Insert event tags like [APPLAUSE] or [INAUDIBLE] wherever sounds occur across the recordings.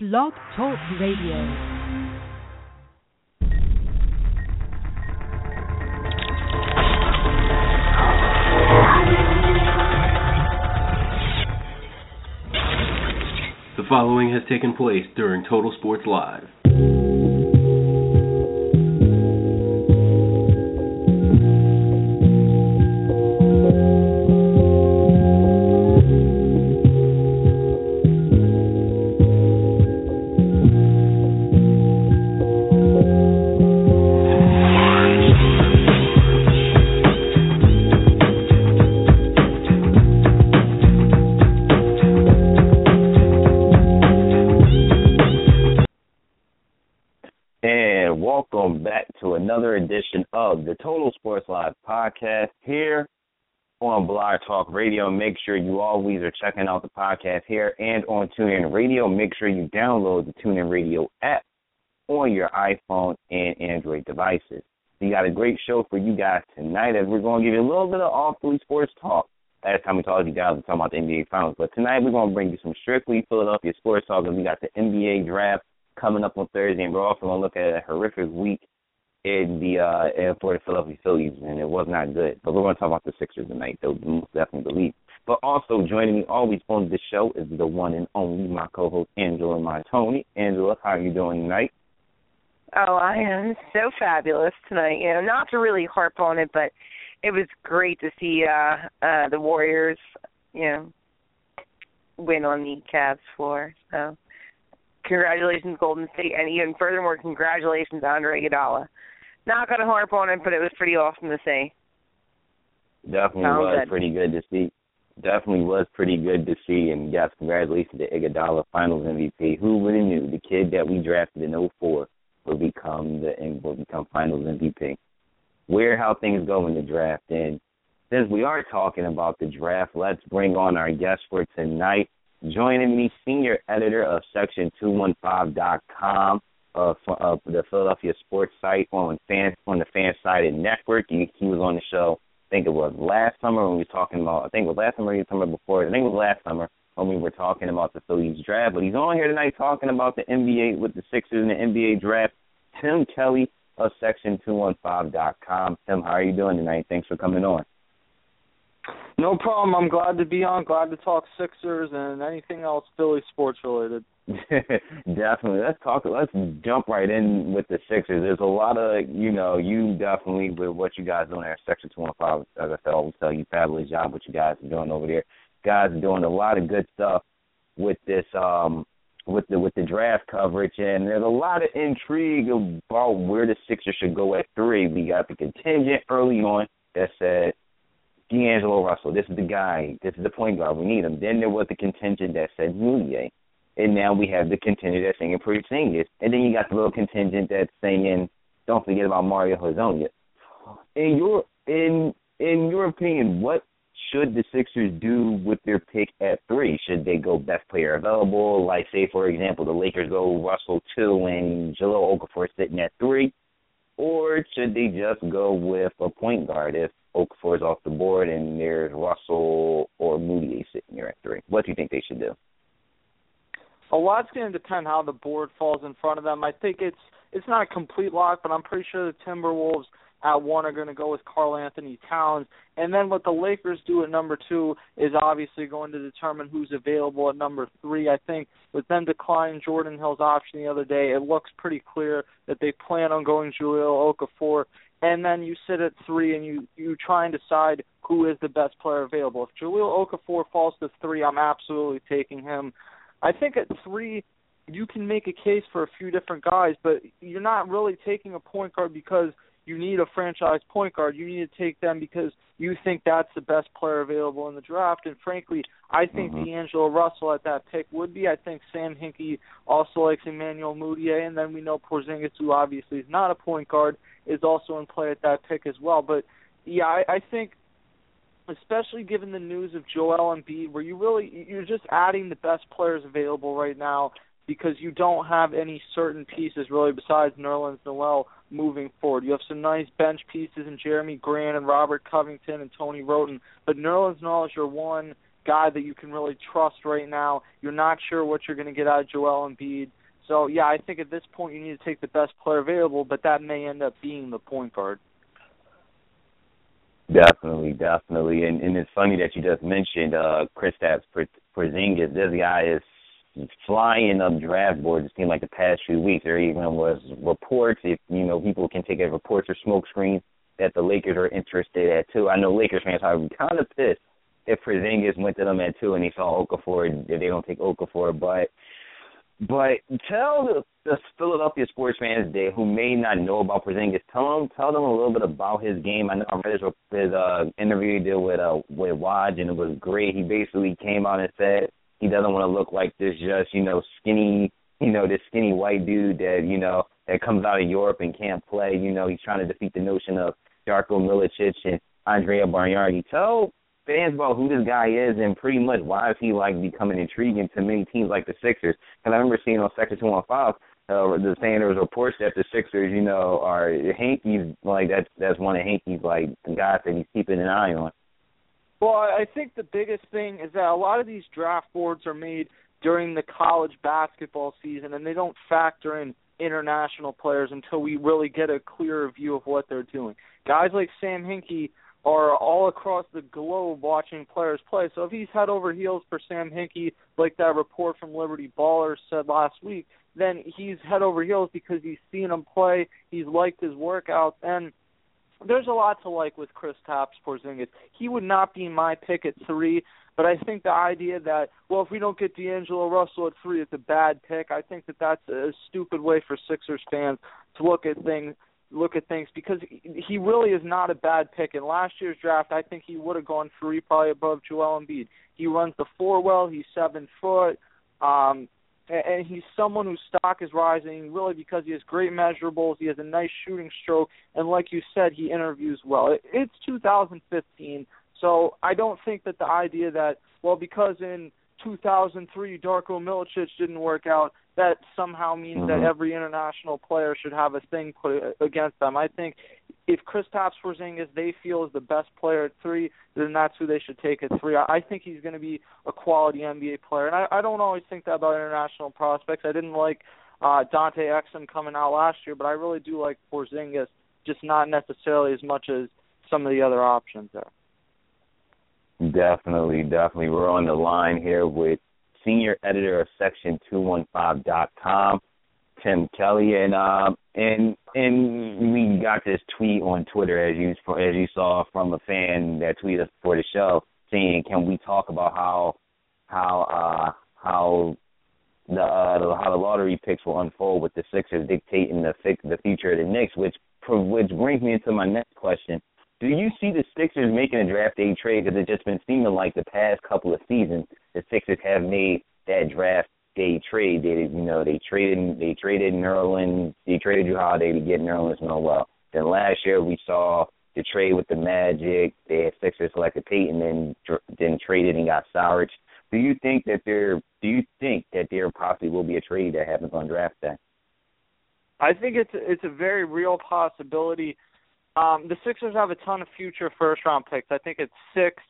Blog Talk Radio. The following has taken place during Total Sports Live. Are checking out the podcast here and on TuneIn Radio. Make sure you download the TuneIn Radio app on your iPhone and Android devices. We got a great show for you guys tonight as we're going to give you a little bit of off Philly sports talk. Last time we talked to you guys, we talking about the NBA Finals, but tonight we're going to bring you some strictly Philadelphia sports talk. And we got the NBA draft coming up on Thursday, and we're also going to look at a horrific week in the uh for the Philadelphia Phillies, and it was not good. But we're going to talk about the Sixers tonight, though most definitely believe. But also joining me always on the show is the one and only my co-host Angela Montoni. Angela, how are you doing tonight? Oh, I am so fabulous tonight. You know, not to really harp on it, but it was great to see uh uh the Warriors, you know, win on the Cavs floor. So congratulations Golden State and even furthermore congratulations Andre Iguodala. Not gonna harp on it, but it was pretty awesome to see. Definitely Sounds was good. pretty good to see. Definitely was pretty good to see. And yes, congratulations to Iguodala, Finals MVP. Who would have knew the kid that we drafted in 04 will become the will become Finals MVP. Where how things go in the draft. And since we are talking about the draft, let's bring on our guest for tonight. Joining me, senior editor of Section215.com of, of the Philadelphia sports site on fan on the FanSided network. He, was on the show think it was last summer when we were talking about. I think it was last summer or the summer before. I think it was last summer when we were talking about the Phillies draft. But he's on here tonight talking about the NBA with the Sixers and the NBA draft. Tim Kelly of Section215.com. Tim, how are you doing tonight? Thanks for coming on. No problem. I'm glad to be on. Glad to talk Sixers and anything else Philly sports related. [LAUGHS] definitely. Let's talk. Let's jump right in with the Sixers. There's a lot of, you know, you definitely with what you guys doing there Section 215. As I said, I always tell you, fabulous job what you guys are doing over there. Guys are doing a lot of good stuff with this, um, with the with the draft coverage, and there's a lot of intrigue about where the Sixers should go at three. We got the contingent early on that said D'Angelo Russell. This is the guy. This is the point guard. We need him. Then there was the contingent that said Mudiay. And now we have the contingent that's saying Porzingis. And then you got the little contingent that's saying, don't forget about Mario Hezonja. In your in in your opinion, what should the Sixers do with their pick at three? Should they go best player available? Like say for example, the Lakers go Russell two and Jahlil Okafor sitting at three, or should they just go with a point guard if Okafor is off the board and there's Russell or Moody sitting there at three? What do you think they should do? A lot's going to depend how the board falls in front of them. I think it's it's not a complete lock, but I'm pretty sure the Timberwolves at one are going to go with Karl-Anthony Towns, and then what the Lakers do at number two is obviously going to determine who's available at number three. I think with them declining Jordan Hill's option the other day, it looks pretty clear that they plan on going Jahlil Okafor and then you sit at three and you you try and decide who is the best player available. If Jahlil Okafor falls to three, I'm absolutely taking him. I think at three you can make a case for a few different guys, but you're not really taking a point guard because you need a franchise point guard. You need to take them because you think that's the best player available in the draft. And frankly, I think Mhm. D'Angelo Russell at that pick would be. I think Sam Hinkie also likes Emmanuel Mudiay, and then we know Porzingis, who obviously is not a point guard, is also in play at that pick as well. But yeah, I, I think especially given the news of Joel Embiid, where you really you're just adding the best players available right now because you don't have any certain pieces really besides Nerlens Noel moving forward. You have some nice bench pieces in Jeremy Grant and Robert Covington and Tony Wroten, but Nerlens Noel is your one guy that you can really trust right now. You're not sure what you're going to get out of Joel Embiid. So yeah, I think at this point you need to take the best player available, but that may end up being the point guard. Definitely, definitely, and and it's funny that you just mentioned uh Kristaps Porzingis. This guy is flying up draft boards. It seemed like the past few weeks there even was reports. If you know people can take it reports or smoke screens that the Lakers are interested at too. I know Lakers fans are kind of pissed if Porzingis went to them at two and he saw Okafor if they don't take Okafor, but but tell the, the Philadelphia sports fans they, who may not know about Porzingis, tell them tell them a little bit about his game. I know I read his, his uh, interview he did with uh, with Woj, and it was great. He basically came out and said he doesn't want to look like this just you know skinny you know this skinny white dude that you know that comes out of Europe and can't play. You know he's trying to defeat the notion of Darko Milicic and Andrea Bargnani. Tell fans about who this guy is and pretty much why is he like becoming intriguing to many teams like the Sixers. And I remember seeing on Sector Two One Five, uh, the was reports that the Sixers, you know, are Hinkies like that's that's one of Hinkies like the guys that he's keeping an eye on. Well, I think the biggest thing is that a lot of these draft boards are made during the college basketball season, and they don't factor in international players until we really get a clearer view of what they're doing. Guys like Sam Hinkie are all across the globe watching players play. So if he's head over heels for Sam Hinkie, like that report from Liberty Ballers said last week, then he's head over heels because he's seen him play, he's liked his workouts, and there's a lot to like with Chris Taps Porzingis. He would not be my pick at three, but I think the idea that well, if we don't get D'Angelo Russell at three, it's a bad pick. I think that that's a stupid way for Sixers fans to look at things look at things because he really is not a bad pick. In last year's draft, I think he would have gone three, probably above Joel Embiid. He runs the four well. He's seven foot, um, and he's someone whose stock is rising really because he has great measurables. He has a nice shooting stroke, and like you said, he interviews well. It's 2015, so I don't think that the idea that well because in 2003 Darko Milicic didn't work out that somehow means mm-hmm. that every international player should have a thing put against them. I think if Chris Kristaps Porzingis they feel is the best player at three, then that's who they should take at three. I think he's going to be a quality NBA player, and I, I don't always think that about international prospects. I didn't like uh, Dante Exum coming out last year, but I really do like Porzingis, just not necessarily as much as some of the other options there. Definitely, definitely. We're on the line here with senior editor of section215.com, Tim Kelly, and um and and we got this tweet on Twitter as you as you saw from a fan that tweeted us for the show saying, "Can we talk about how how uh how the, uh, the how the lottery picks will unfold with the Sixers dictating the the future of the Knicks?" Which which brings me into my next question do you see the Sixers making a draft day trade? Because it's just been seeming like the past couple of seasons the Sixers have made that draft day trade. They, you know, they traded they traded Nerlens, they traded Jrue Holiday to get Nerlens Noel. Then last year we saw the trade with the Magic. They had Sixers selected Payton, then then traded and got Saric. Do you think that there? Do you think that there possibly will be a trade that happens on draft day? I think it's it's a very real possibility. Um, the Sixers have a ton of future first round picks. I think it's six,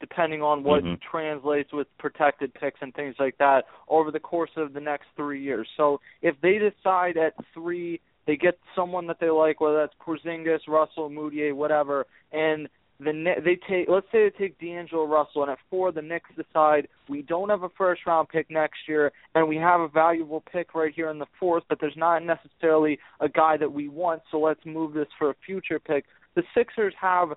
depending on what mm-hmm. translates with protected picks and things like that over the course of the next three years. So if they decide at three they get someone that they like, whether that's Porzingis, Russell, Mudiay, whatever, and the they take let's say they take D'Angelo Russell, and at four the Knicks decide we don't have a first round pick next year, and we have a valuable pick right here in the fourth, but there's not necessarily a guy that we want, so let's move this for a future pick. The Sixers have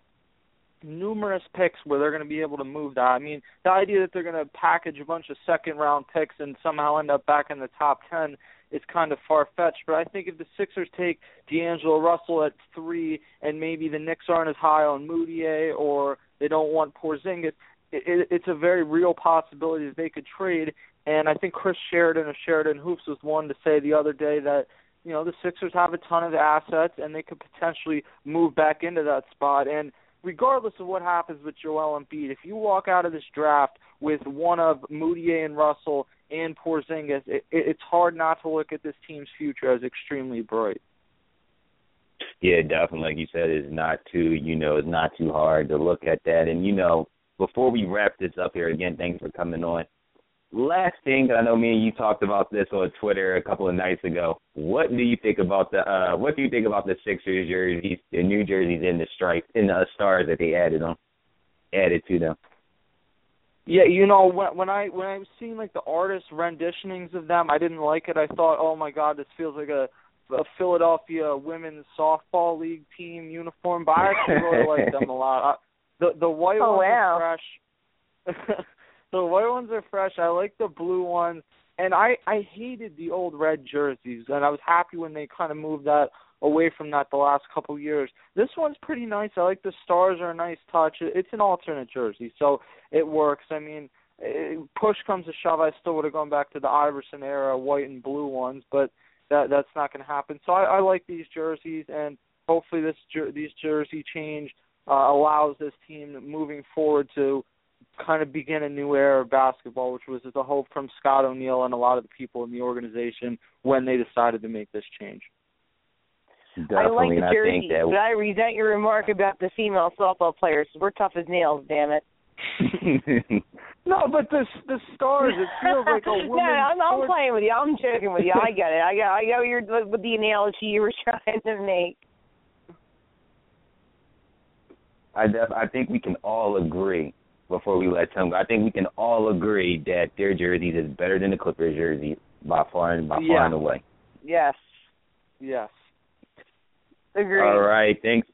numerous picks where they're going to be able to move that. I mean, the idea that they're going to package a bunch of second round picks and somehow end up back in the top 10 is kind of far fetched. But I think if the Sixers take D'Angelo Russell at three, and maybe the Knicks aren't as high on Mudiay, or they don't want Porzingis, it, it, it's a very real possibility that they could trade. And I think Chris Sheridan of Sheridan Hoops was one to say the other day that you know the Sixers have a ton of assets and they could potentially move back into that spot. And regardless of what happens with Joel Embiid, if you walk out of this draft with one of Mudiay and Russell and Porzingis, it, it, it's hard not to look at this team's future as extremely bright. Yeah, definitely. Like you said, it's not too, you know, it's not too hard to look at that. And you know, before we wrap this up here, again, thanks for coming on. Last thing, I know me and you talked about this on Twitter a couple of nights ago. What do you think about the uh what do you think about the Sixers jerseys, the new jerseys in the stripes in the stars that they added on added to them? Yeah, you know when when I when I was seeing like the artist renditionings of them, I didn't like it. I thought, oh my god, this feels like a, a Philadelphia women's softball league team uniform. But I actually really like them a lot. I, the the white [LAUGHS] Oh, ones wow. are fresh. [LAUGHS] the white ones are fresh. I like the blue ones, and I I hated the old red jerseys, and I was happy when they kind of moved that away from that the last couple years. This one's pretty nice. I like the stars are a nice touch. It's an alternate jersey, so it works. I mean, push comes to shove, I still would have gone back to the Iverson era white and blue ones, but that that's not going to happen. So I, I like these jerseys, and hopefully this these jersey change uh, allows this team moving forward to kind of begin a new era of basketball, which was the hope from Scott O'Neil and a lot of the people in the organization when they decided to make this change. Definitely, I like and the I jersey, think that but I resent your remark about the female softball players. We're tough as nails, damn it. [LAUGHS] No, but the the stars, it feels like a [LAUGHS] woman's no, I'm, I'm playing with you. I'm joking with you. I get it. I got. I know you're with the analogy you were [LAUGHS] trying to make. I def- I think we can all agree before we let Tim go. I think we can all agree that their jerseys is better than the Clippers jerseys by far and by far and away. Yes, Yes. agreed. All right, thanks.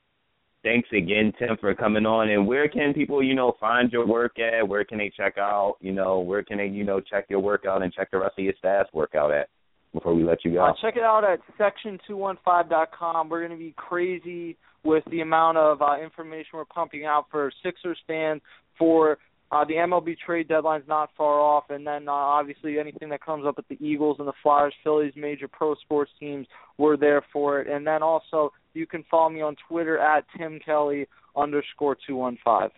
Thanks again, Tim, for coming on. And where can people, you know, find your work at? Where can they check out? You know, where can they, you know, check your workout and check the rest of your staff's workout at? Before we let you go. Uh, check it out at section215.com. We're going to be crazy with the amount of uh, information we're pumping out for Sixers fans, for uh, the MLB trade deadline's not far off, and then uh, obviously anything that comes up with the Eagles and the Flyers, Phillies, major pro sports teams, we're there for it. And then also you can follow me on Twitter at Tim Kelly underscore two one five.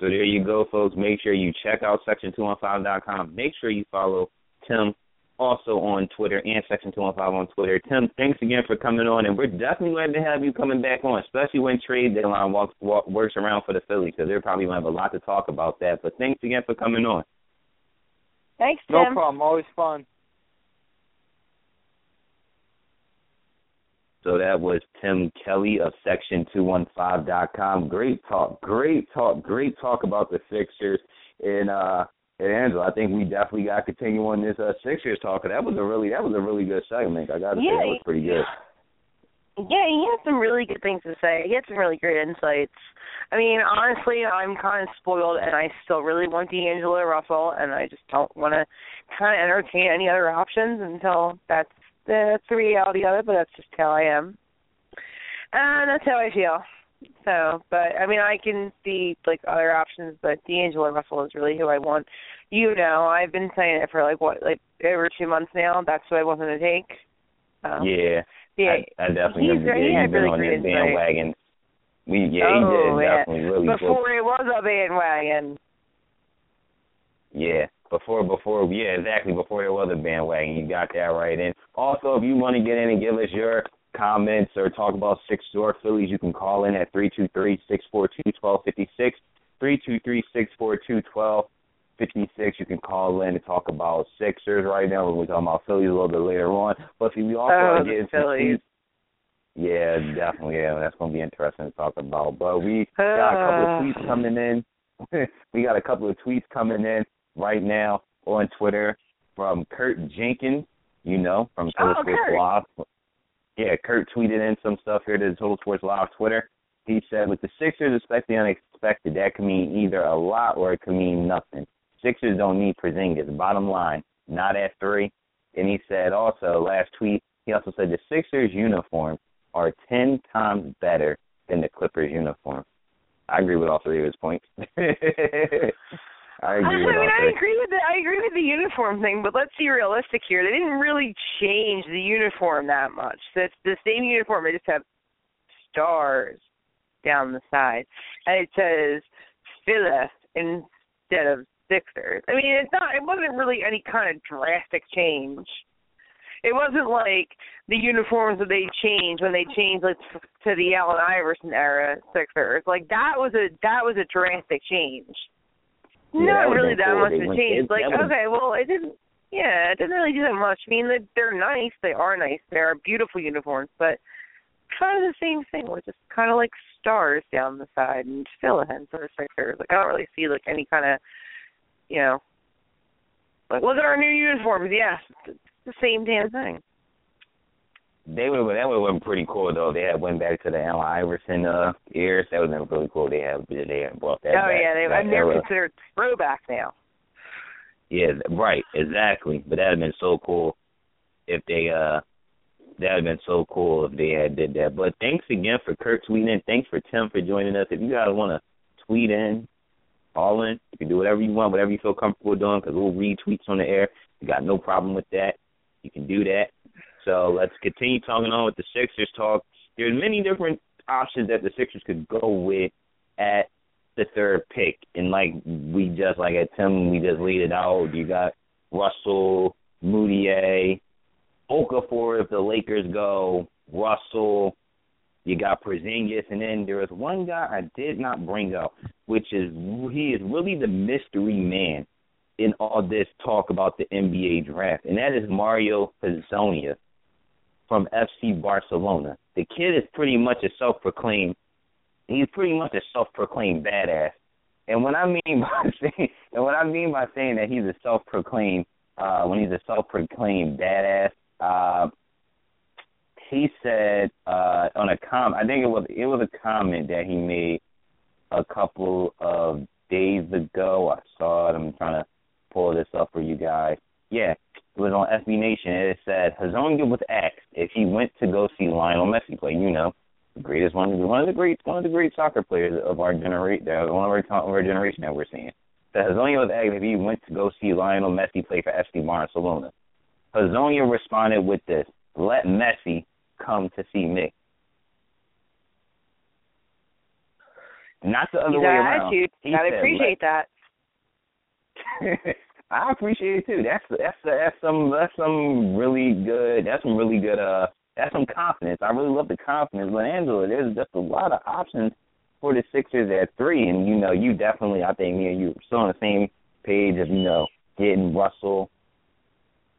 So there you go, folks. Make sure you check out section215.com. Make sure you follow Tim also on Twitter and section215 on Twitter. Tim, thanks again for coming on, and we're definitely glad to have you coming back on, especially when trade deadline walks, walk, works around for the Phillies, because they're probably going to have a lot to talk about that. But thanks again for coming on. Thanks, Tim. No problem. Always fun. So that was Tim Kelly of Section215.com. Great talk, great talk, great talk about the Sixers. And uh and Angela, I think we definitely got to continue on this uh, Sixers talk. That was a really that was a really good segment. I got to say Yeah, that was pretty good. Yeah, he had some really good things to say. He had some really great insights. I mean, honestly, I'm kind of spoiled, and I still really want D'Angelo Russell, and I just don't want to kind of entertain any other options until that's that's the reality of it. But that's just how I am, and that's how I feel. So, but I mean, I can see like other options, but D'Angelo Russell is really who I want. You know, I've been saying it for like what, like over two months now. That's what I want him to take. Um, yeah, yeah, I, I definitely he's agree. Yeah, he you've been really on this bandwagon. We yeah, he Oh, did yeah. definitely really. good. before it was a bandwagon. Yeah, before before yeah, exactly before there was a bandwagon. You got that right. And also, if you want to get in and give us your comments or talk about six store Phillies, you can call in at three two three six four two twelve fifty six. Three two three six four two twelve fifty six. You can call in and talk about Sixers right now. We're talking about Phillies a little bit later on. But if we also Oh, are the getting some Phillies. yeah, definitely. Yeah, that's gonna be interesting to talk about. But we got a couple of tweets ah. coming in. [LAUGHS] we got a couple of tweets coming in right now on Twitter from Kurt Jenkins. You know, from Total Oh, Kurt. Live. Yeah, Kurt tweeted in some stuff here to the Total Sports Live Twitter. He said, with the Sixers expecting unexpected, that can mean either a lot or it can mean nothing. Sixers don't need Porzingis. Bottom line, not at three. And he said also, last tweet, he also said the Sixers uniforms are ten times better than the Clippers uniform. I agree with all three of his points. [LAUGHS] I agree with I mean, I agree with the I agree with the uniform thing, but let's be realistic here. They didn't really change the uniform that much. It's the same uniform. They just have stars down the side, and it says Phyllis instead of Sixers. I mean, it's not. It wasn't really any kind of drastic change. it wasn't like the uniforms that they changed when they changed like to the Allen Iverson era Sixers. Like that was a that was a drastic change. Yeah, Not that really that much of a change. Like okay, well it didn't. Yeah, it didn't really do that much. I mean, they- they're nice. They are nice. They are beautiful uniforms, but kind of the same thing with just kind of like stars down the side and fill in for the Sixers. Like I don't really see like any kind of, you know, like look at our new uniforms. Yes, it's the same damn thing. They would that would have been pretty cool though. They had went back to the Allen Iverson uh years. That would have been really cool. They have they had brought that. oh back, yeah, they, that and they're era. considered throwback now. Yeah, right, exactly. But that'd have been so cool if they uh that'd have been so cool if they had did that. But thanks again for Kurt tweeting in. Thanks for Tim for joining us. If you guys want to tweet in, call in, you can do whatever you want, whatever you feel comfortable doing, because we'll read tweets on the air. We got no problem with that. You can do that. So let's continue talking on with the Sixers talk. There's many different options that the Sixers could go with at the third pick. And like we just like at Tim we just laid it out. You got Russell, Mudiay, Okafor if the Lakers go, Russell, you got Porzingis, and then there is one guy I did not bring up, which is he is really the mystery man in all this talk about the NBA draft, and that is Mario Hezonja from FC Barcelona. The kid is pretty much a self-proclaimed he's pretty much a self-proclaimed badass. And what I mean [LAUGHS] by saying, and what I mean by saying that he's a self-proclaimed, uh, when he's a self-proclaimed badass, uh, he said uh, on a com, I think it was it was a comment that he made a couple of days ago. I saw it. I'm trying to pull this up for you guys. Yeah, it was on SB Nation. and It said Hezonja was asked if he went to go see Lionel Messi play. You know, the greatest one, one of the great, one of the great soccer players of our generation, one of our, of our generation that we're seeing. That Hezonja was asked if he went to go see Lionel Messi play for FC Barcelona. Hezonja responded with this: "Let Messi come to see me." Not the other He's way around. attitude. He Gotta said, appreciate that. [LAUGHS] I appreciate it too. That's that's that's some that's some really good. That's some really good. Uh, that's some confidence. I really love the confidence. But Angela, there's just a lot of options for the Sixers at three, and you know, you definitely, I think me and you are still on the same page of you know getting Russell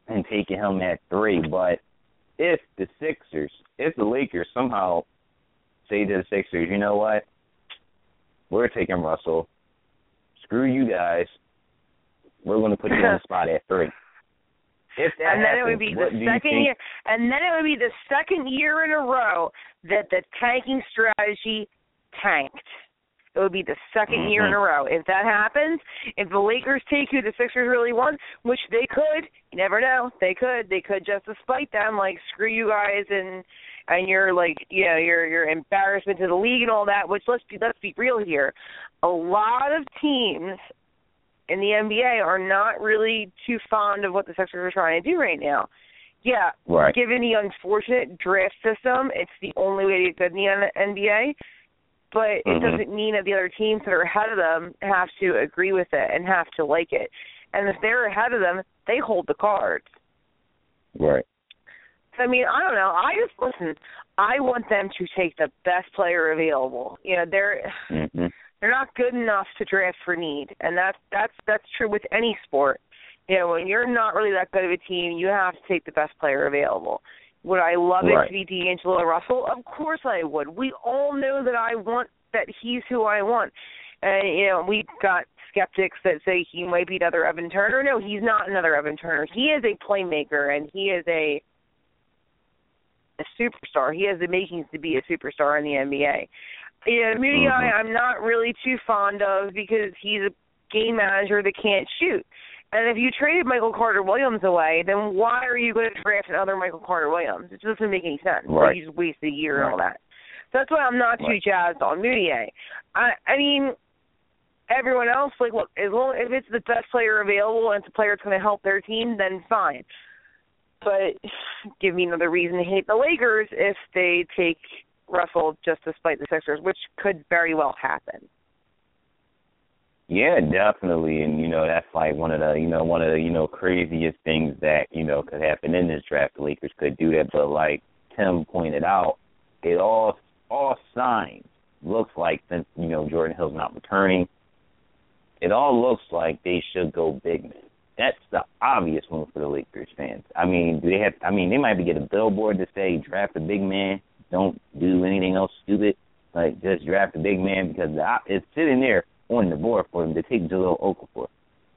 and taking him at three. But if the Sixers, if the Lakers somehow say to the Sixers, you know what, we're taking Russell. Screw you guys. We're going to put you on the [LAUGHS] spot at three. If that and then it would be the second year, and then it would be the second year in a row that the tanking strategy tanked. It would be the 2nd year in a Mm-hmm. row. If that happens, if the Lakers take who the Sixers really want, which they could, you never know, they could, they could just to spite them, like screw you guys and and your like you know your your embarrassment to the league and all that. Which let's be let's be real here, a lot of teams in the NBA are not really too fond of what the Sixers are trying to do right now. Yeah, Right. given the unfortunate draft system, it's the only way to get good in the NBA. But it Mhm. doesn't mean that the other teams that are ahead of them have to agree with it and have to like it. And if they're ahead of them, they hold the cards. Right. I mean, I don't know. I just listen. I want them to take the best player available. You know, they're hmm they're not good enough to draft for need, and that's that's that's true with any sport. You know, when you're not really that good of a team, you have to take the best player available. Would I love Right. it to be D'Angelo Russell? Of course I would. We all know that I want that he's who I want. And you know, we've got skeptics that say he might be another Evan Turner. No, he's not another Evan Turner. He is a playmaker and he is a a superstar. He has the makings to be a superstar in the NBA. Yeah, Moody Mhm. I, I'm not really too fond of because he's a game manager that can't shoot. And if you traded Michael Carter Williams away, then why are you going to draft another Michael Carter Williams? It doesn't make any sense. Like, Right. you just wasted a year and all Right. that. So that's why I'm not too Right. jazzed on Mudiay. I I mean, everyone else, like, look, as long if it's the best player available and it's a player that's going to help their team, then fine. But [SIGHS] give me another reason to hate the Lakers if they take Russell just to spite the Sixers, which could very well happen. Yeah, definitely, and you know that's like one of the you know one of the you know craziest things that you know could happen in this draft. The Lakers could do that, but like Tim pointed out, it all all signs looks like since you know Jordan Hill's not returning, it all looks like they should go big man. That's the obvious move for the Lakers fans. I mean, do they have? I mean, they might be get a billboard to say draft a big man. Don't do anything else stupid. Like just draft a big man because the, it's sitting there on the board for them to take Jahlil Okafor.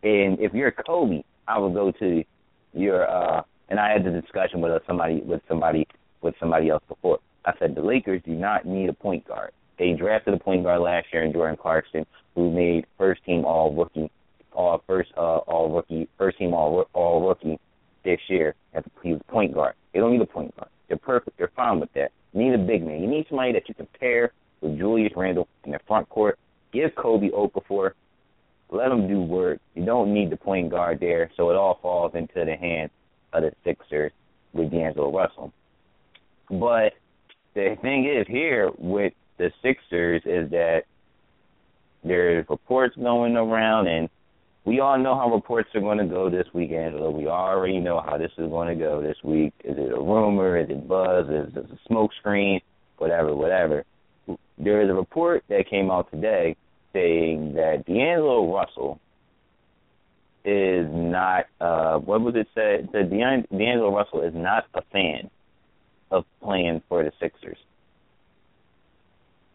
And if you're Kobe, I would go to your uh and I had the discussion with somebody with somebody with somebody else before. I said the Lakers do not need a point guard. They drafted a point guard last year in Jordan Clarkson, who made first team all rookie all first uh all rookie first team all all rookie this year as was point guard. They don't need a point guard. They're perfect. They're fine with that. You need a big man. You need somebody that you can pair with Julius Randle in the front court. Give Kobe Okafor. Let him do work. You don't need the point guard there, so it all falls into the hands of the Sixers with D'Angelo Russell. But the thing is here with the Sixers is that there's reports going around and we all know how reports are going to go this week, Angela. We already know how this is going to go this week. Is it a rumor? Is it buzz? Is it a smoke screen? Whatever, whatever. There is a report that came out today saying that D'Angelo Russell is not. uh What was it said? That D'Angelo Russell is not a fan of playing for the Sixers.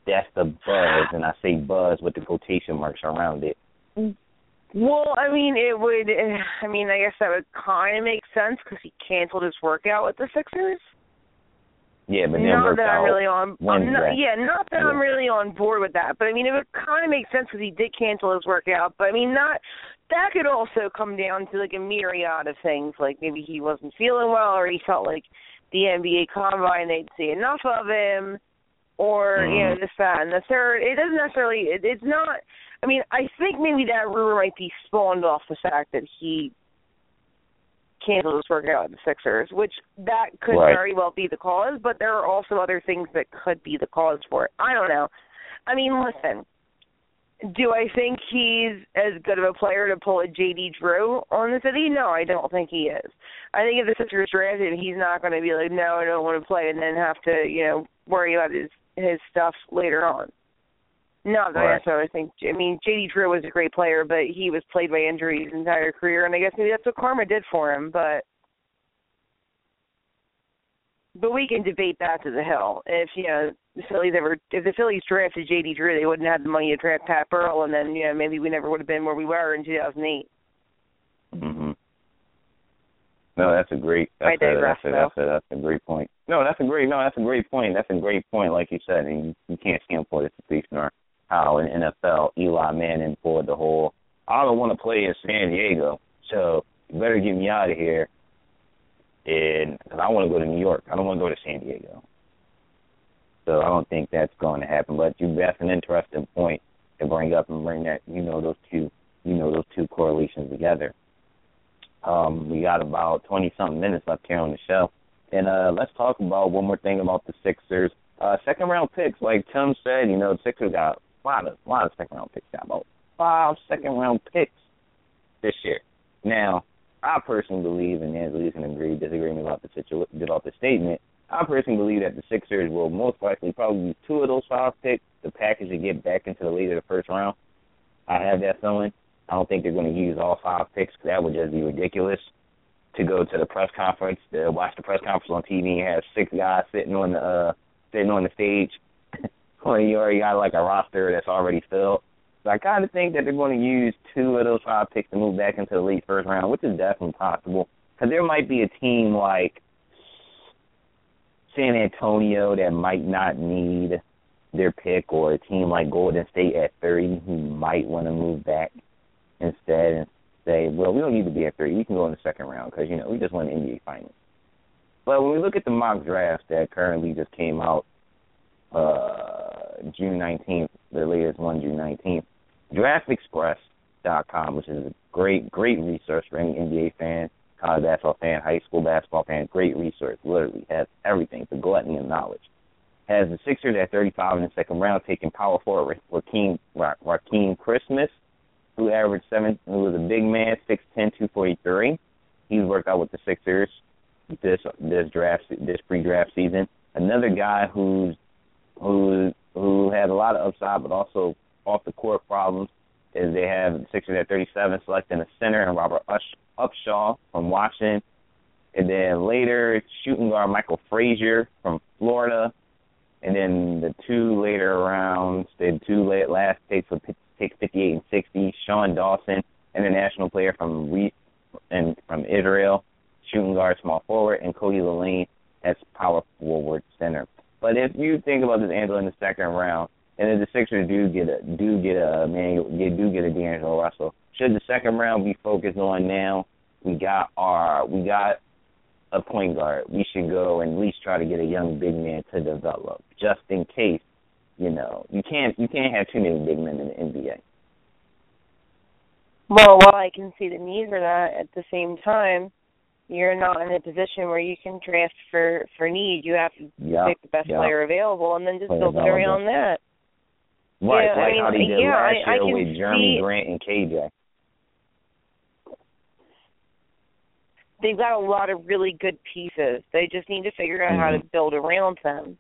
That's the buzz, and I say buzz with the quotation marks around it. Well, I mean, it would. I mean, I guess that would kind of make sense because he canceled his workout with the Sixers. Yeah, but not that I'm really on. Not, yeah, not that yeah. I'm really on board with that. But I mean, it would kind of make sense because he did cancel his workout. But I mean, not that could also come down to like a myriad of things. Like maybe he wasn't feeling well, or he felt like the NBA combine they'd see enough of him, or mm. you know this that and the third. It doesn't necessarily. It, it's not I mean, I think maybe that rumor might be spawned off the fact that he canceled his workout at the Sixers, which that could right. very well be the cause, but there are also other things that could be the cause for it. I don't know. I mean, listen, do I think he's as good of a player to pull a JD Drew on the city? No, I don't think he is. I think if the Sixers draft him, he's not going to be like, no, I don't want to play, and then have to, you know, worry about his his stuff later on. That right. I necessarily think. I mean, JD Drew was a great player, but he was played by injury his entire career, and I guess maybe that's what karma did for him. But but we can debate that to the hill. If you know the Phillies ever, if the Phillies drafted JD Drew, they wouldn't have the money to draft Pat Burrell, and then you know maybe we never would have been where we were in 2008. Mm-hmm. No, that's a great. That's I digress, a, that's a, that's a that's a great point. No, that's a great. No, that's a great point. That's a great point. Like you said, you, you can't stand for this situation or how in NFL Eli Manning pulled the whole. I don't want to play in San Diego, so you better get me out of here. And cause I want to go to New York. I don't want to go to San Diego. So I don't think that's going to happen. But you that's an interesting point to bring up and bring that you know those two you know those two correlations together. Um, we got about twenty something minutes left here on the show. And uh let's talk about one more thing about the Sixers. Uh second round picks, like Tim said, you know, the Sixers got lot of a lot of second round picks, got about five second round picks this year. Now, I personally believe, and Angela's can agree, disagree with me about the situ- about the statement. I personally believe that the Sixers will most likely probably use two of those five picks to package and get back into the lead of the first round. I have that feeling. I don't think they're going to use all five picks. That would just be ridiculous to go to the press conference to watch the press conference on TV and have six guys sitting on the uh sitting on the stage when you already got like a roster that's already filled. So I kind of think that they're going to use two of those five picks to move back into the league first round, which is definitely possible. Because there might be a team like San Antonio that might not need their pick, or a team like Golden State at 30 who might want to move back instead and say, well, we don't need to be at 30. We can go in the second round because, you know, we just won the NBA Finals. But when we look at the mock drafts that currently just came out uh, June 19th, the latest one, June 19th, DraftExpress.com, which is a great, great resource for any NBA fan, college basketball fan, high school basketball fan, great resource, literally has everything, the gluttony of knowledge. Has the Sixers at 35 in the second round, taking power forward Rakeem, Rakeem Christmas who averaged seven, who was a big man, six ten, two forty three. He's worked out with the Sixers this this draft this pre-draft season. Another guy who's who who had a lot of upside, but also off the court problems. Is they have Sixers at 37 selecting a center and Robert Upshaw from Washington, and then later shooting guard Michael Frazier from Florida, and then the two later rounds, the two late last takes would take 58 and 60. Sean Dawson, international player from Re- and from Israel, shooting guard, small forward, and Cody Lalanne as power forward center. But if you think about this Angelo in the second round, and if the Sixers do get a do get a man do get a D'Angelo Russell, should the second round be focused on now? We got our we got a point guard. We should go and at least try to get a young big man to develop, just in case. You know, you can't you can't have too many big men in the NBA. Well, while I can see the need for that, at the same time, you're not in a position where you can draft for for need. You have to yep, pick the best yep. player available and then just build around that. Right, Yeah, I like mean, how they did yeah, last I- I year with Jeremy see- Grant and KJ. They've got a lot of really good pieces. They just need to figure out how to mm-hmm. build around them.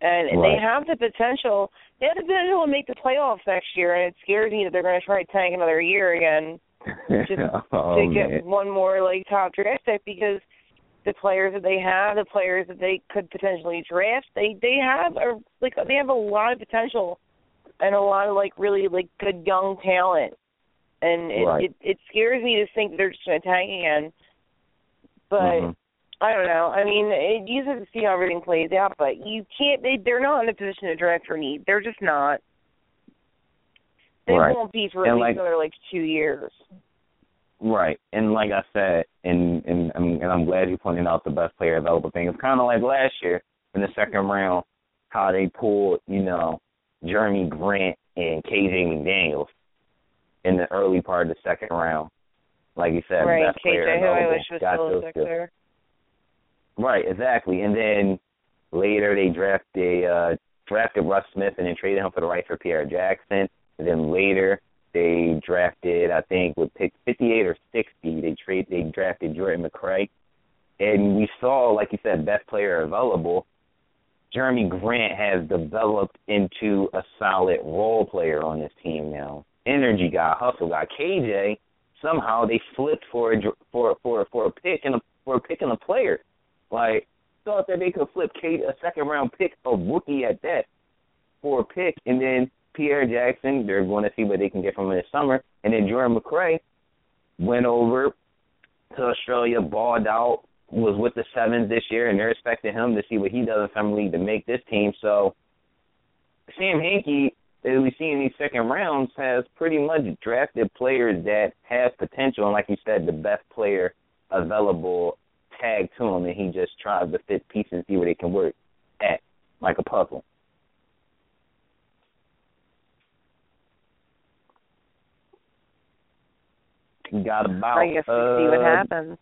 And Right. they have the potential. They have the potential to make the playoffs next year, and it scares me that they're going to try to tank another year again Just [LAUGHS] oh, to man. get one more like top draft pick because the players that they have, the players that they could potentially draft, they they have a like they have a lot of potential and a lot of like really like good young talent. And it Right. it, it scares me to think they're just going to tank again. But Mhm. I don't know. I mean, it, you just have to see how everything plays out. But you can't. They they're not in a position to draft for need. They're just not. They Right. won't be for at least like- another like two years. Right, and like I said, and and and I'm glad you pointed out the best player available thing. It's kind of like last year in the second round, how they pulled, you know, Jeremy Grant and KJ McDaniels in the early part of the second round. Like you said, right, best player KJ, who I wish was still a. Sixer. Right, exactly. And then later they drafted uh drafted Russ Smith and then traded him for the right for Pierre Jackson. And then later they drafted I think with pick fifty eight or sixty, they trade they drafted Jordan McRae. And we saw, like you said, best player available. Jeremy Grant has developed into a solid role player on this team now. Energy guy, hustle guy. KJ somehow they flipped for a for for for a pick and a for a pick and a player. Like thought that they could flip Kate a second round pick, a rookie at that, for a pick, and then Pierre Jackson. They're going to see what they can get from him this summer, and then Jordan McRae went over to Australia, balled out, was with the sevens this year, and they're expecting him to see what he does in summer league to make this team. So Sam Hinkie, as we see in these second rounds, has pretty much drafted players that have potential, and like you said, the best player available tag to him, and he just tries to fit pieces and see where they can work at, like a puzzle. Got about I guess uh, we'll see what happens.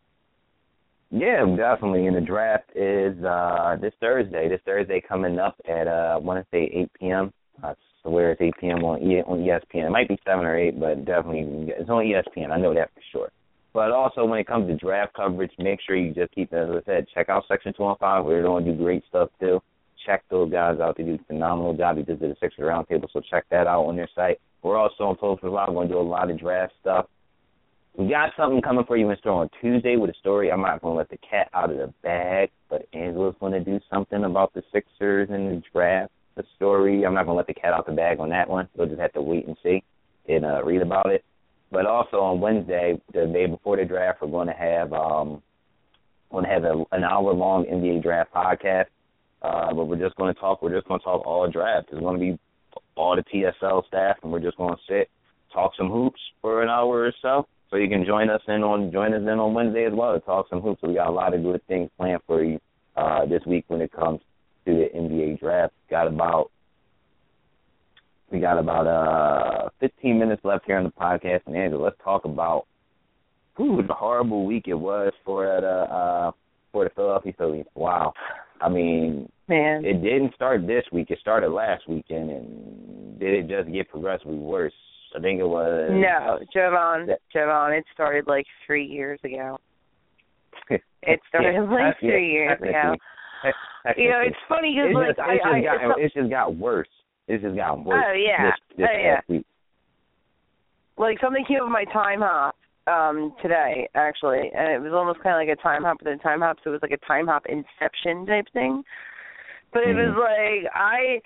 yeah, definitely. And the draft is uh this Thursday. This Thursday coming up at uh I want to say 8 p.m. I swear it's 8 p.m. on e- on ESPN. It might be seven or eight, but definitely it's on ESPN. I know that for sure. But also when it comes to draft coverage, make sure you just keep as I said, check out Section 215. We're going to do great stuff too. Check those guys out. They do a phenomenal job. They just did a Sixers Roundtable, so check that out on their site. We're also on Post for Live. We're going to do a lot of draft stuff. We got something coming for you in store on Tuesday with a story. I'm not going to let the cat out of the bag, but Angela's going to do something about the Sixers and the draft, the story. I'm not going to let the cat out of the bag on that one. You'll just have to wait and see and uh, read about it. But also on Wednesday, the day before the draft, we're going to have um, going to have a, an hour long NBA draft podcast. Uh, but we're just going to talk. We're just going to talk all draft. It's going to be all the TSL staff, and we're just going to sit, talk some hoops for an hour or so. So you can join us in on join us in on Wednesday as well to talk some hoops. We got a lot of good things planned for you uh, this week when it comes to the NBA draft. Got about we got about uh 15 minutes left here on the podcast, and Angela, let's talk about who the horrible week it was for the uh for the Philadelphia Phillies. Wow, I mean Man. it didn't start this week. It started last weekend, and did it just get progressively worse? I think it was. No, Jovan. Jovan. It started like three years ago. [LAUGHS] It started yeah, like three years ago. You know, it's funny because like just, I, it's just I got, it's, it's just got worse. It's just got worse. Oh, yeah. This, this Oh, yeah. week. like something came up with my time hop um today actually and it was almost kind of like a time hop within time hop so it was like a time hop inception type thing but it was Mhm. like i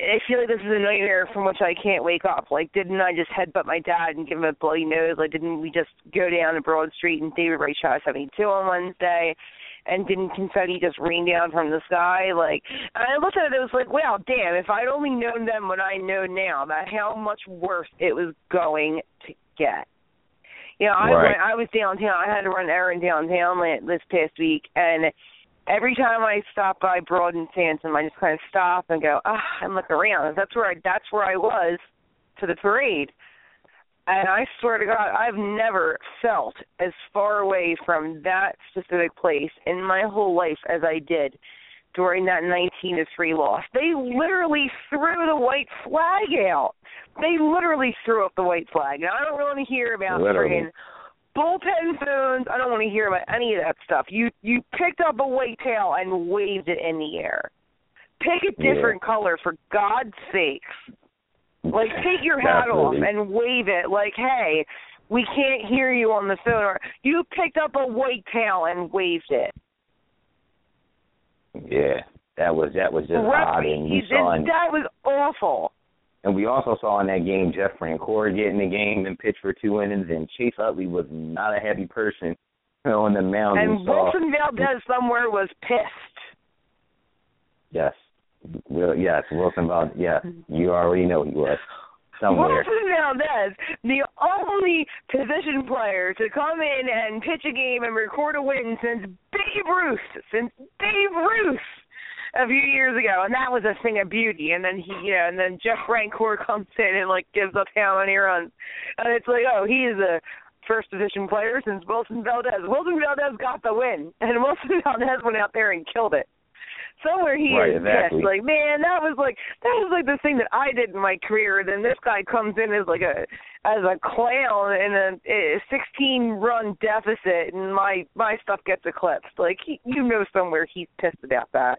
i feel like this is a nightmare from which i can't wake up like didn't i just headbutt my dad and give him a bloody nose like didn't we just go down to broad street and david wright shot 72 on wednesday and didn't confetti just rain down from the sky? Like, and I looked at it, it was like, wow, damn! If I'd only known then what I know now, about how much worse it was going to get. You know, I Right. went, I was downtown. I had to run an errand downtown this past week, and every time I stop by Broad and Sansom, I just kind of stop and go, ah, and look around. That's where I, that's where I was to the parade. And I swear to God, I've never felt as far away from that specific place in my whole life as I did during that 19 to 3 loss. They literally threw the white flag out. They literally threw up the white flag. Now, I don't really want to hear about Literally. friggin' bullpen phones. I don't want to hear about any of that stuff. You you picked up a white tail and waved it in the air. Pick a Yeah. different color for God's sakes. Like take your hat off and wave it like, "Hey, we can't hear you on the phone." Or you picked up a white tail and waved it. Yeah, that was that was just Right. odd, and You- saw, that was awful. And we also saw in that game Jeff Francoeur get in the game and pitch for two innings, and Chase Utley was not a happy person [LAUGHS] on the mound. And Wilson Valdez somewhere was pissed. yes, yes, Wilson Valdez, yes, you already know he was somewhere. Wilson Valdez, the only position player to come in and pitch a game and record a win since Babe Ruth, since Babe Ruth a few years ago, and that was a thing of beauty. And then he, you know, and then Jeff Francoeur [LAUGHS] comes in and like gives up how many runs, and it's like, oh, he is a first position player since Wilson Valdez. Wilson Valdez got the win, [LAUGHS] and Wilson Valdez went out there and killed it. Somewhere he Right, is exactly. pissed. Like, man, that was like that was like the thing that I did in my career. Then this guy comes in as like a as a clown in a, a 16 run deficit, and my my stuff gets eclipsed. Like, he, you know, somewhere he's pissed about that.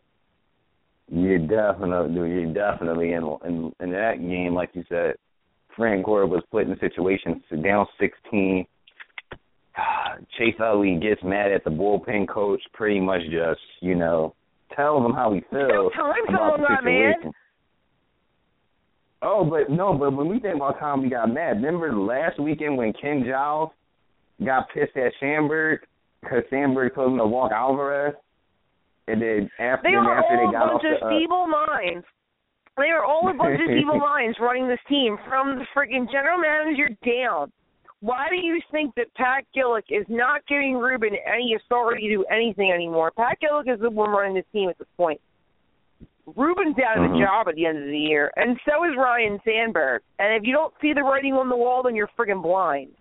You're definitely, you're definitely in in in that game, like you said. Francoeur was put in a situation to down 16. [SIGHS] Chase Utley gets mad at the bullpen coach, pretty much just you know tells him how he feels about the situation. Oh, but no, but when we think about time we got mad, remember last weekend when Ken Giles got pissed at Sandberg because Sandberg told him to walk Alvarez, and then after They are after all they a got bunch off of the, uh, feeble minds. They are all a bunch of evil [LAUGHS] minds running this team from the freaking general manager down. Why do you think that Pat Gillick is not giving Ruben any authority to do anything anymore? Pat Gillick is the one running this team at this point. Ruben's out of Mhm. a job at the end of the year, and so is Ryne Sandberg. And if you don't see the writing on the wall, then you're friggin' blind.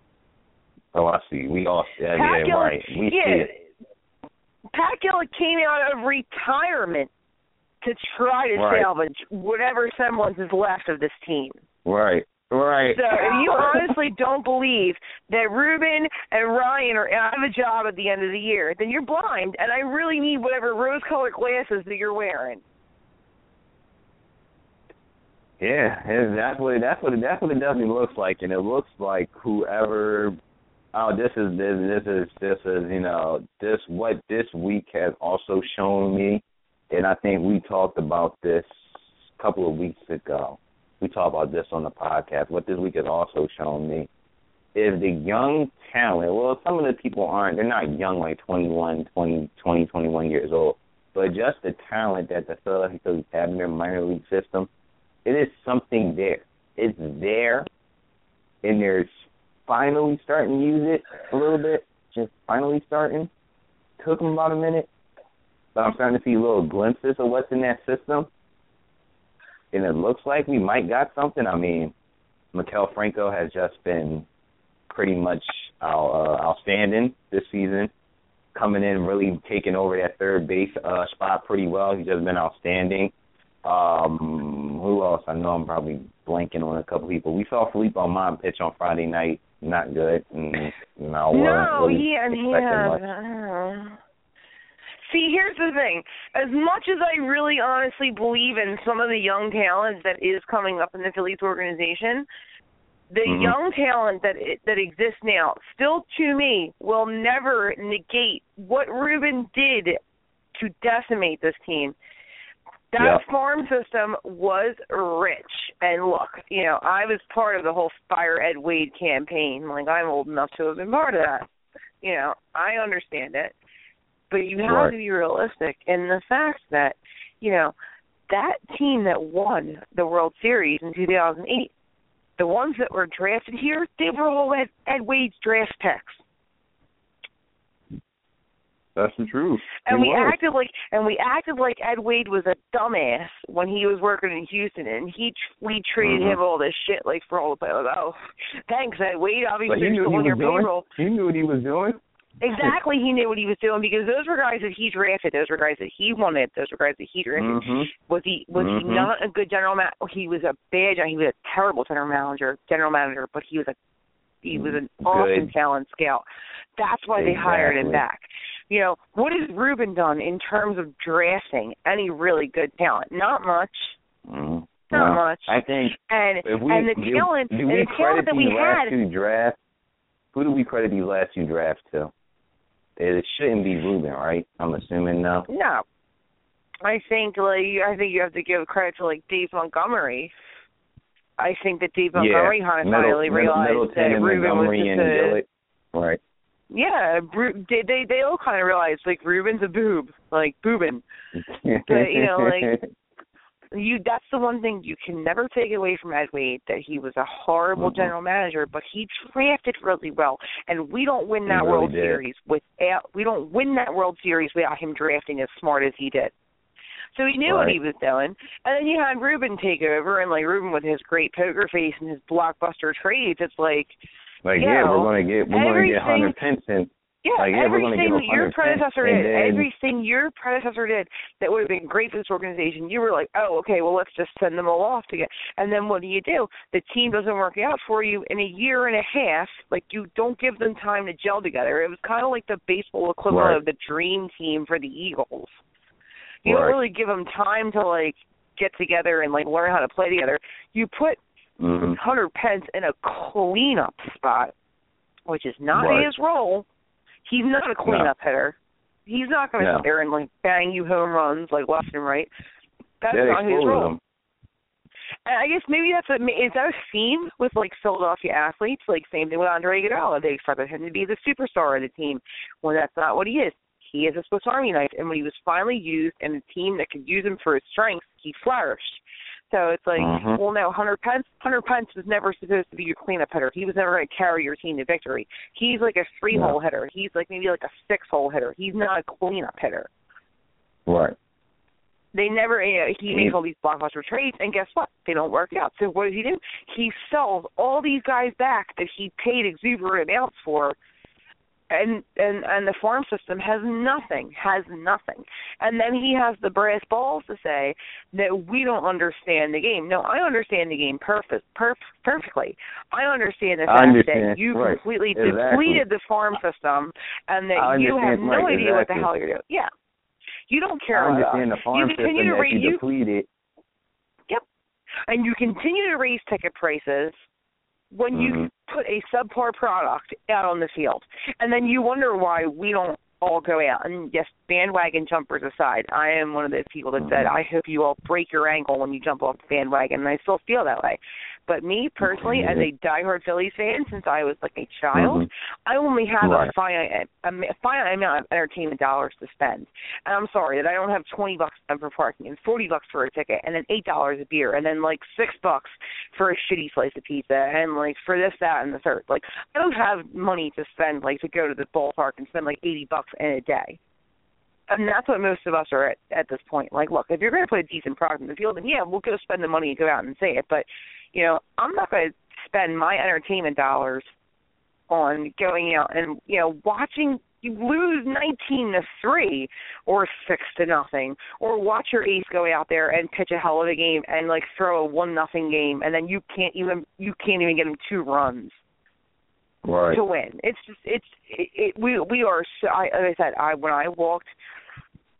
Oh, I see. We all yeah, Pat yeah Gillick, right. We yeah, see it. Pat Gillick came out of retirement to try to Right. salvage whatever semblance is left of this team. Right. Right. So if you honestly don't believe that Ruben and Ryan are out of a job at the end of the year, then you're blind, and I really need whatever rose-colored glasses that you're wearing. Yeah, that's what it, that's what it, that's what it definitely looks like, and it looks like whoever. Oh, this is this this is this is you know this what this week has also shown me, and I think we talked about this a couple of weeks ago. We talked about this on the podcast. What this week has also shown me is the young talent. Well, some of the people aren't. They're not young, like 21, 20, 20, 21 years old, but just the talent that the Philadelphia Phillies have in their minor league system it is something there. It's there, and they're finally starting to use it a little bit. Just finally starting. Took them about a minute, but I'm starting to see little glimpses of what's in that system, and it looks like we might got something. I mean, Maikel Franco has just been pretty much out, uh, outstanding this season, coming in really taking over that third base uh, spot pretty well. He's just been outstanding. Um, who else? I know I'm probably blanking on a couple people. We saw Philippe Aumont pitch on Friday night. Not good. And, no, no, really yeah, yeah. See, here's the thing. As much as I really honestly believe in some of the young talent that is coming up in the Phillies organization, the mm-hmm. young talent that that exists now still to me will never negate what Ruben did to decimate this team. That yeah. farm system was rich. And look, you know, I was part of the whole Fire Ed Wade campaign. Like I'm old enough to have been part of that. You know, I understand it. But you have right. to be realistic in the fact that, you know, that team that won the World Series in 2008 the ones that were drafted here, they were all Ed, Ed Wade's draft picks. That's the truth. And he we was. acted like and we acted like Ed Wade was a dumbass when he was working in Houston, and he we treated mm-hmm. him all this shit like for all the like, oh, thanks Ed Wade. Obviously, but he knew what on he your was doing. payroll. He knew what he was doing. Exactly, he knew what he was doing because those were guys that he drafted. Those were guys that he wanted. Those were guys that he drafted. Mm-hmm. Was he was mm-hmm. he not a good general man? He was a bad. He was a terrible general manager. General manager, but he was a he was an awesome Good. talent scout. That's why they hired him back. You know what has Ruben done in terms of drafting any really good talent? Not much. Mm-hmm. Not No, much. I think And we and the do, talent do and the talent that we had. two drafts, who do we credit these last two drafts to? It shouldn't be Ruben, right? I'm assuming no. No. I think like I think you have to give credit to like Dave Montgomery. I think that Dave Montgomery yeah. kind of finally Middle- realized Middleton that Ruben was just a Right. Yeah. They they they all kind of realized like Ruben's a boob, like boobin. But, you know, like, [LAUGHS] You that's the one thing you can never take away from Ed Wade that he was a horrible Mhm. general manager, but he drafted really well, and we don't win that really World did. Series without we don't win that World Series without him drafting as smart as he did. So he knew what he was doing. And then you had Ruben take over and like Ruben with his great poker face and his blockbuster trades, it's like like yeah, we're gonna get we're gonna get Hunter Pence. yeah, Like, yeah, everything that your predecessor did, then- everything your predecessor did that would have been great for this organization, you were like, oh, okay, well, let's just send them all off to get. And then what do you do? The team doesn't work out for you in a year and a half. Like you don't give them time to gel together. It was kind of like the baseball equivalent Right. of the dream team for the Eagles. You Right. don't really give them time to like get together and like learn how to play together. You put hmm Hunter Pence in a cleanup spot, which is not Right. his role. He's not a cleanup hitter. He's not going to No. sit there and like bang you home runs like left and right. That's That not his role. him. And I guess maybe that's a is that a theme with like Philadelphia athletes? Like same thing with Andre Iguodala. They expected him to be the superstar of the team when that's not what he is. He is a Swiss Army knife, and when he was finally used in a team that could use him for his strengths, he flourished. So it's like, Mhm. well, no, Hunter Pence. Hunter Pence was never supposed to be your cleanup hitter. He was never going to carry your team to victory. He's like a three-hole hitter. He's like maybe like a six-hole hitter. He's not a cleanup hitter Right. they never you know, he makes all these blockbuster trades and guess what they don't work out so what does he do he sells all these guys back that he paid exuberant amounts for and and and the farm system has nothing has nothing. And then he has the brass balls to say that we don't understand the game. No i understand the game perfect perf- perfectly. I understand the fact understand, that you right, completely exactly. depleted the farm system and that you have no right, idea what the hell you're doing. Yeah. You don't care I about understand the farm you system continue to that raise, you depleted. and you continue to raise ticket prices when you Mhm. put a subpar product out on the field, and then you wonder why we don't all go out. And yes, bandwagon jumpers aside, I am one of those people that said, Mhm. I hope you all break your ankle when you jump off the bandwagon, and I still feel that way. But me personally, as a diehard Phillies fan, since I was like a child, Mhm. I only have Right. a finite, a finite amount of entertainment dollars to spend. And I'm sorry that I don't have 20 bucks for parking and 40 bucks for a ticket and then $8 a beer and then like 6 bucks for a shitty slice of pizza and like for this, that, and the third. Like, I don't have money to spend like to go to the ballpark and spend like 80 bucks in a day. And that's what most of us are at at this point. Like, look, if you're going to put a decent product in the field, then yeah, we'll go spend the money and go out and say it. But, you know, I'm not going to spend my entertainment dollars on going out and you know watching you lose 19 to 3 or 6 to nothing or watch your ace go out there and pitch a hell of a game and like throw a one nothing game and then you can't even you can't even get him two runs right. to win. It's just it's it, it we we are so I as I said I when I walked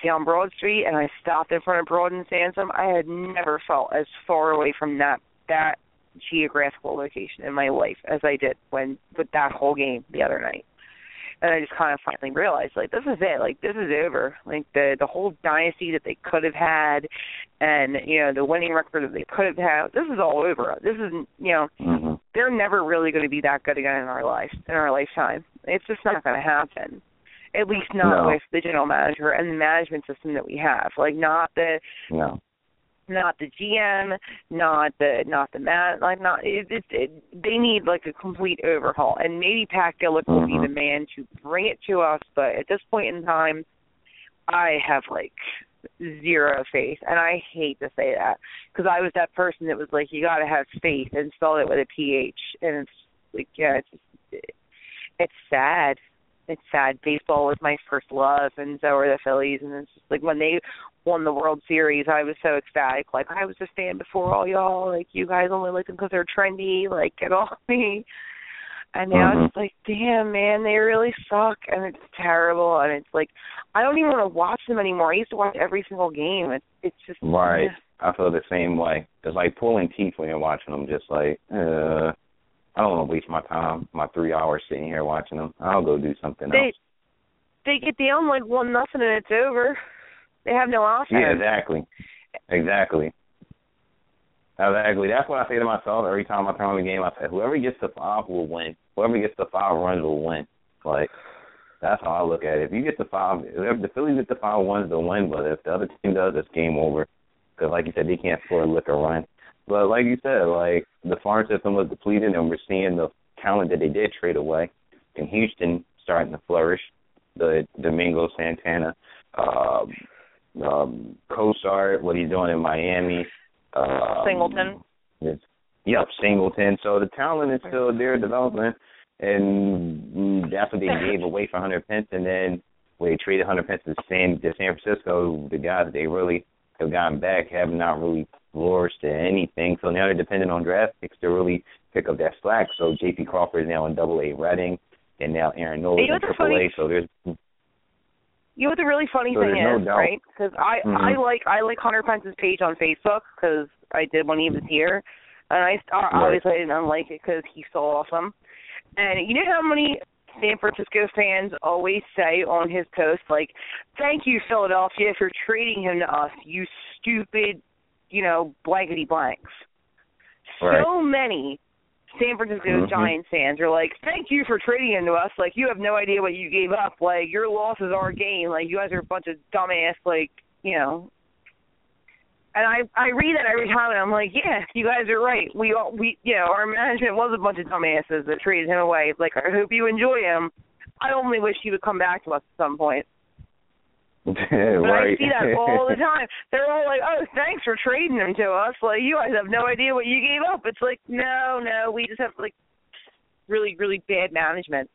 down Broad Street and I stopped in front of Broad and Sansom, I had never felt as far away from that that geographical location in my life as I did when with that whole game the other night and I just kind of finally realized like this is it, like this is over. Like the the whole dynasty that they could have had, and you know the winning record that they could have had. This is all over. This is you know Mm-hmm. they're never really going to be that good again in our life in our lifetime. It's just not going to happen. At least not No. with the general manager and the management system that we have. Like not the No. Not the GM, not the not the man, like not it, it, it. They need like a complete overhaul, and maybe Pat Gillick will be Mhm. the man to bring it to us. But at this point in time, I have like zero faith, and I hate to say that because I was that person that was like, you got to have faith and spell it with a ph, and it's like yeah, it's just, it's sad. It's sad. Baseball was my first love, and so are the Phillies. And it's just like when they won the World Series, I was so ecstatic. Like I was a fan before all y'all. Like you guys only like them because they're trendy. Like get off me. And now Mhm. it's like, damn man, they really suck, and it's terrible. And it's like, I don't even want to watch them anymore. I used to watch every single game. It's it's just Right. I feel the same way. It's like pulling teeth when you're watching them. Just like, uh, I don't want to waste my time, my three hours sitting here watching them. I'll go do something They else. they get down like one nothing and it's over. They have no offense. Yeah, exactly. Exactly. Exactly. That's what I say to myself every time I turn on the game. I say, whoever gets the five will win. Whoever gets the five runs will win. Like, that's how I look at it. If you get the five, if the Phillies get the five runs, they'll win. But if the other team does, it's game over. Because, like you said, they can't score a lick or run. But like you said, like the farm system was depleted, and we're seeing the talent that they did trade away. In Houston, starting to flourish. The Domingo Santana, um, um, Cosart, what he's doing in Miami. Um, Singleton. It's, yep, Singleton. So the talent is still there developing, and that's what they [LAUGHS] gave away for Hunter Pence. And then when they traded Hunter Pence to San to San Francisco, the guys that they really have gotten back have not really flourished to anything. So now they're dependent on draft picks to really pick up that slack. So J.P. Crawford is now in Double A Reading, and now Aaron Nola is in Triple A. So there's You know what the really funny So thing there's no is, right? Because I Mhm. I like I like Hunter Pence's page on Facebook because I did when he was here, and I I- obviously I didn't unlike it because he's so awesome. And you know how many San Francisco fans always say on his post like, "Thank you Philadelphia for trading him to us, you stupid, you know, blankety blanks." Right. So many San Francisco Mhm. Giants fans are like, "Thank you for trading him to us. Like, you have no idea what you gave up. Like, your loss is our gain. Like, you guys are a bunch of dumbass. Like, you know." And I I read that every time, and I'm like, "Yeah, you guys are right. We all we you know our management was a bunch of dumbasses that traded him away. Like, I hope you enjoy him. I only wish he would come back to us at some point." [LAUGHS] But right. I see that all the [LAUGHS] time. They're all like, "Oh, thanks for trading them to us. Like, you guys have no idea what you gave up." It's like, no, no, we just have like really, really bad management.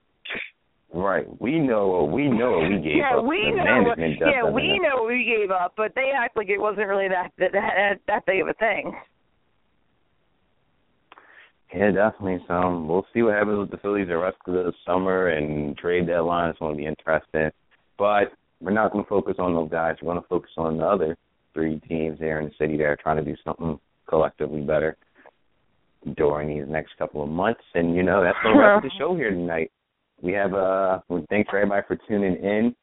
Right. We know we know what we gave yeah, up. we the know. What, yeah, we know. what we gave up, but they act like it wasn't really that that that, that big of a thing. Yeah, definitely. So um, we'll see what happens with the Phillies the rest of the summer and trade deadline. It's going to be interesting. But we're not going to focus on those guys. We're going to focus on the other three teams there in the city that are trying to do something collectively better during these next couple of months. And you know that's the rest of the show here tonight. We have uh well, thanks for everybody for tuning in.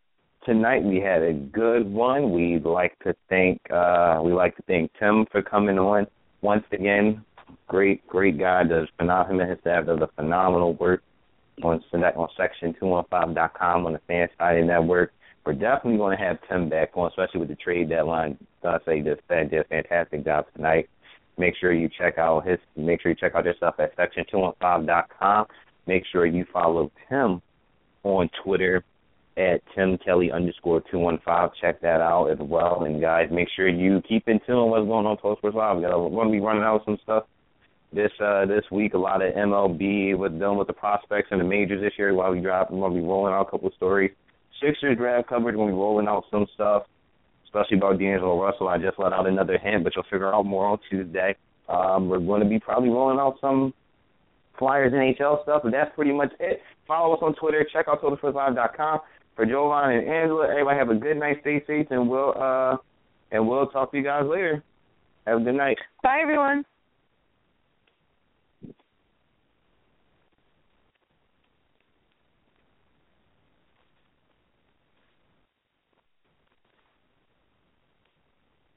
Tonight we had a good one. We'd like to thank uh we like to thank Tim for coming on once again. Great, great guy does phenomenal his staff does a phenomenal work on on section two one five dot com on the fan side network. We're definitely going to have Tim back on, especially with the trade deadline. I say this did fantastic job tonight. Make sure you check out his. Make sure you check out their stuff at section two one five dot com. Make sure you follow Tim on Twitter at Tim Kelly underscore two one five. Check that out as well. And guys, make sure you keep in tune what's going on Total Sports Live. We're going to be running out some stuff this uh this week. A lot of MLB with dealing with the prospects and the majors this year. While we drop, we're going to be rolling out a couple of stories Sixers draft coverage when we're rolling out some stuff, especially about D'Angelo Russell. I just let out another hint, but you'll figure out more on Tuesday. Um, we're going to be probably rolling out some Flyers NHL stuff, but that's pretty much it. Follow us on Twitter. Check out TotalSportsLive.com. For Jovan and Angela, everybody have a good night. Stay safe, and we'll uh and we'll talk to you guys later. Have a good night. Bye, everyone.